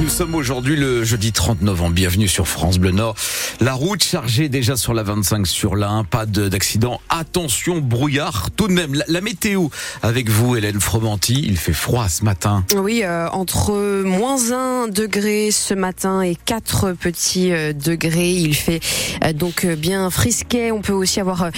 Nous sommes aujourd'hui le jeudi 30 novembre. Bienvenue sur France Bleu Nord. La route chargée déjà sur la 25 sur la 1. Pas d'accident. Attention, brouillard. Tout de même, la, météo avec vous, Hélène Fromanti. Il fait froid ce matin. Oui, euh, entre moins 1 degré ce matin et 4 petits euh, degrés. Il fait euh, donc bien frisquet. On peut aussi avoir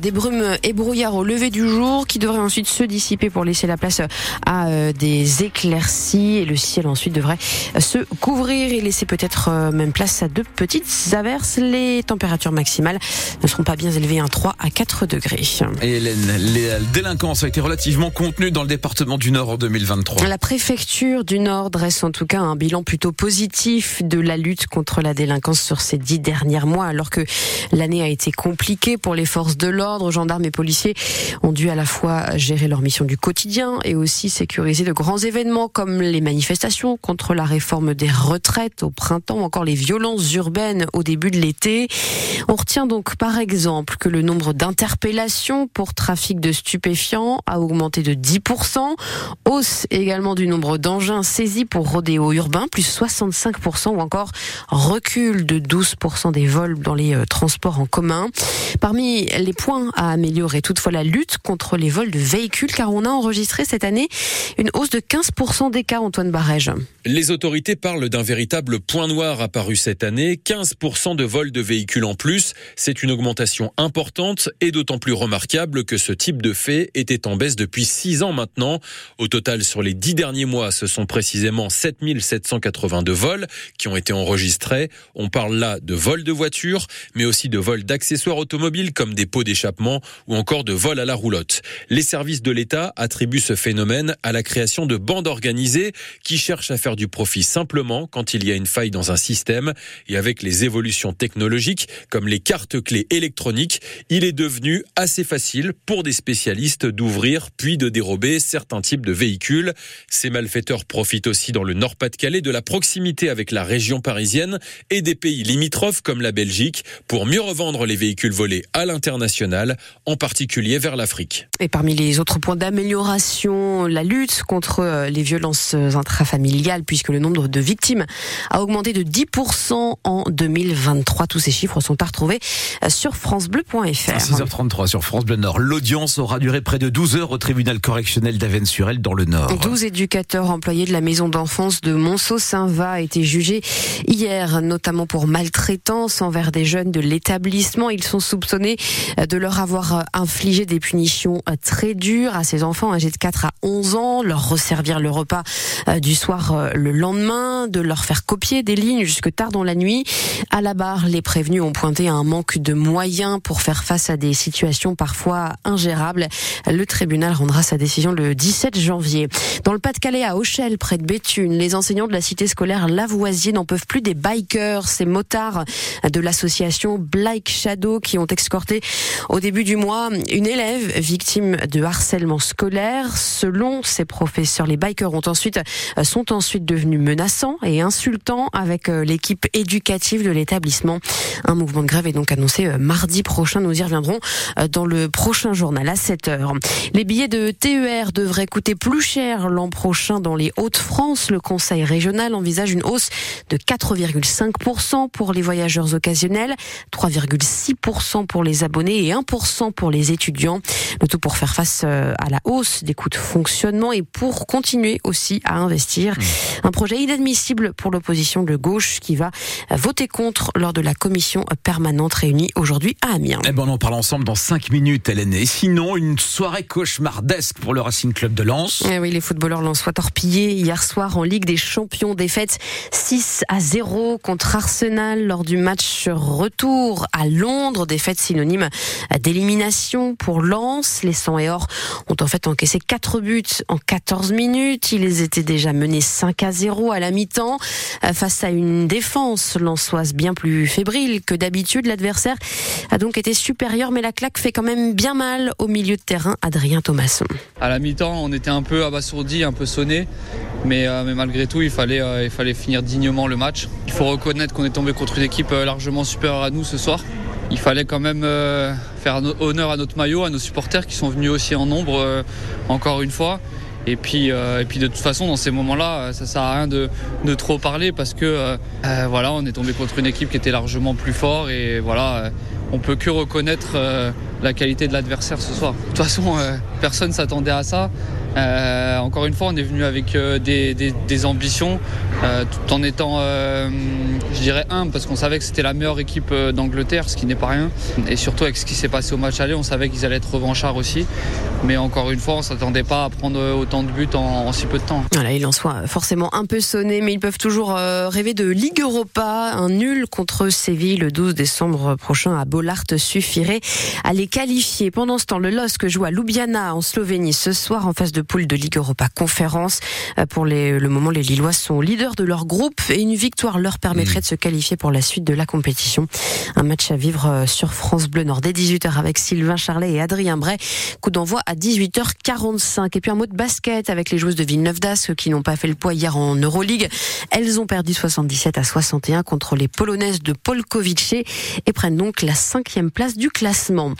des brumes et brouillards au lever du jour qui devraient ensuite se dissiper pour laisser la place à des éclaircies. Et le ciel ensuite devrait se couvrir et laisser peut-être euh, même place à de petites averses. Les températures maximales ne seront pas bien élevées, 1 3 à 4 degrés. Et Hélène, la délinquance a été relativement contenue dans le département du Nord en 2023. La préfecture du Nord dresse en tout cas un bilan plutôt positif de la lutte contre la délinquance sur ces dix derniers mois, alors que l'année a été compliquée pour les forces de l'ordre. Gendarmes et policiers ont dû à la fois gérer leur mission du quotidien et aussi sécuriser de grands événements comme les manifestations contre la réforme des retraites au printemps, ou encore les violences urbaines au début de l'été. On retient donc par exemple que le nombre d'interpellations pour trafic de stupéfiants a augmenté de 10%, hausse également du nombre d'engins saisis pour rodéo urbain, plus 65%, ou encore recul de 12% des vols dans les euh, transports en commun. Parmi les points à améliorer, toutefois la lutte contre les vols de véhicules, car on a enregistré cette année une hausse de 15% des cas, Antoine Barège. Les autorités parlent d'un véritable point noir apparu cette année, 15% de vols de véhicules en plus. C'est une augmentation importante et d'autant plus remarquable que ce type de fait était en baisse depuis 6 ans maintenant. Au total, sur les 10 derniers mois, ce sont précisément 7782 vols qui ont été enregistrés. On parle là de vols de voitures, mais aussi de vols d'accessoires automobiles comme des pots d'échappement ou encore de vols à la roulotte. Les services de l'État attribuent ce phénomène à la création de bandes organisées qui cherchent à faire du profit simplement quand il y a une faille dans un système et avec les évolutions technologiques comme les cartes clés électroniques, il est devenu assez facile pour des spécialistes d'ouvrir puis de dérober certains types de véhicules. Ces malfaiteurs profitent aussi dans le Nord-Pas-de-Calais de la proximité avec la région parisienne et des pays limitrophes comme la Belgique pour mieux revendre les véhicules volés à l'international, en particulier vers l'Afrique. Et parmi les autres points d'amélioration, la lutte contre euh, les violences intrafamiliales puisque le nombre de victimes a augmenté de 10% en 2023. Tous ces chiffres sont à retrouver sur francebleu.fr. 6h33 sur France Bleu Nord. L'audience aura duré près de 12 heures au tribunal correctionnel d'Avennes-sur-Elle dans le Nord. 12 éducateurs employés de la maison d'enfance de Monceau-Saint-Va été jugés hier, notamment pour maltraitance envers des jeunes de l'établissement. Ils sont soupçonnés de leur avoir infligé des punitions très dures à ces enfants âgés de 4 à 11 ans, leur resservir le repas euh, du soir euh, le lendemain, de leur faire copier des lignes jusque tard dans la nuit. À la barre, les prévenus ont pointé un manque de moyens pour faire face à des situations parfois ingérables. Le tribunal rendra sa décision le 17 janvier. Dans le Pas-de-Calais, à Auchel, près de Béthune, les enseignants de la cité scolaire Lavoisier n'en peuvent plus des bikers, ces motards de l'association Black Shadow qui ont escorté au début du mois une élève victime de harcèlement scolaire. Selon ses professeurs, les bikers ont ensuite, sont ensuite devenu menaçant et insultant avec euh, l'équipe éducative de l'établissement. Un mouvement de grève est donc annoncé euh, mardi prochain. Nous y reviendrons euh, dans le prochain journal à 7 heures. Les billets de TER devraient coûter plus cher l'an prochain dans les Hauts-de-France. Le Conseil régional envisage une hausse de 4,5% pour les voyageurs occasionnels, 3,6% pour les abonnés et 1% pour les étudiants. Le tout pour faire face à la hausse des coûts de fonctionnement et pour continuer aussi à investir. Mmh. Un projet inadmissible pour l'opposition de gauche qui va voter contre lors de la commission permanente réunie aujourd'hui à Amiens. Eh ben on en parle ensemble dans 5 minutes, Hélène. Et sinon, une soirée cauchemardesque pour le Racing Club de Lens. Eh oui, les footballeurs lensois torpillés hier soir en Ligue des Champions. Défaite 6 à 0 contre Arsenal lors du match retour à Londres. Défaite synonyme d'élimination pour Lens. Les 100 et or ont en fait encaissé 4 buts en 14 minutes. Ils étaient déjà menés 5 à 0 à la mi-temps euh, face à une défense lançoise bien plus fébrile que d'habitude. L'adversaire a donc été supérieur, mais la claque fait quand même bien mal au milieu de terrain. Adrien Thomasson. À la mi-temps, on était un peu abasourdi, un peu sonné, mais, euh, malgré tout, euh, il fallait finir dignement le match. Il faut reconnaître qu'on est tombé contre une équipe largement supérieure à nous ce soir. Il fallait quand même faire honneur à notre maillot, à nos supporters qui sont venus aussi en nombre encore une fois. Et puis, et puis de toute façon, dans ces moments-là, ça sert à rien de, trop parler parce que voilà, on est tombé contre une équipe qui était largement plus fort et voilà, on peut que reconnaître la qualité de l'adversaire ce soir. De toute façon, personne s'attendait à ça. Euh, encore une fois, on est venu avec euh, des, ambitions, euh, tout en étant, je dirais, humble, parce qu'on savait que c'était la meilleure équipe d'Angleterre, ce qui n'est pas rien. Et surtout avec ce qui s'est passé au match aller, on savait qu'ils allaient être revanchards aussi. Mais encore une fois, on s'attendait pas à prendre autant de buts en, si peu de temps. Voilà, il en soit forcément un peu sonné, mais ils peuvent toujours rêver de Ligue Europa. Un nul contre Séville le 12 décembre prochain à Bollard suffirait à les qualifier. Pendant ce temps, le LOSC joue à Ljubljana en Slovénie ce soir en face de poule de Ligue Europa Conférence. Euh, pour le moment, les Lillois sont leaders de leur groupe et une victoire leur permettrait de se qualifier pour la suite de la compétition. Un match à vivre euh, sur France Bleu Nord dès 18h avec Sylvain Charlet et Adrien Bray. Coup d'envoi à 18h45. Et puis un mot de basket avec les joueuses de Villeneuve d'Ascq qui n'ont pas fait le poids hier en Euroleague. Elles ont perdu 77 à 61 contre les Polonaises de Polkowice et prennent donc la cinquième place du classement.